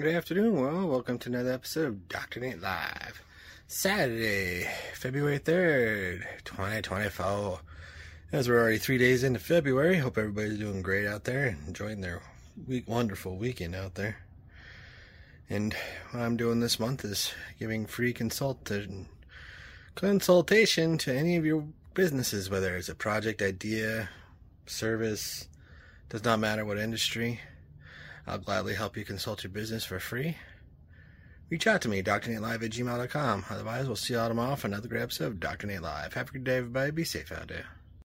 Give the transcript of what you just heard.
Good afternoon. Well, welcome to another episode of Dr. Nate Live. Saturday, February 3rd, 2024. As we're already three days into February, hope everybody's doing great out there and enjoying their week, wonderful weekend out there. And what I'm doing this month is giving free consultant consultation to any of your businesses, whether it's a project idea, service, does not matter what industry. I'll gladly help you consult your business for free. Reach out to me, drnatelive at gmail.com. Otherwise, we'll see you all tomorrow for another great episode of Dr. Nate Live. Have a good day, everybody. Be safe out there.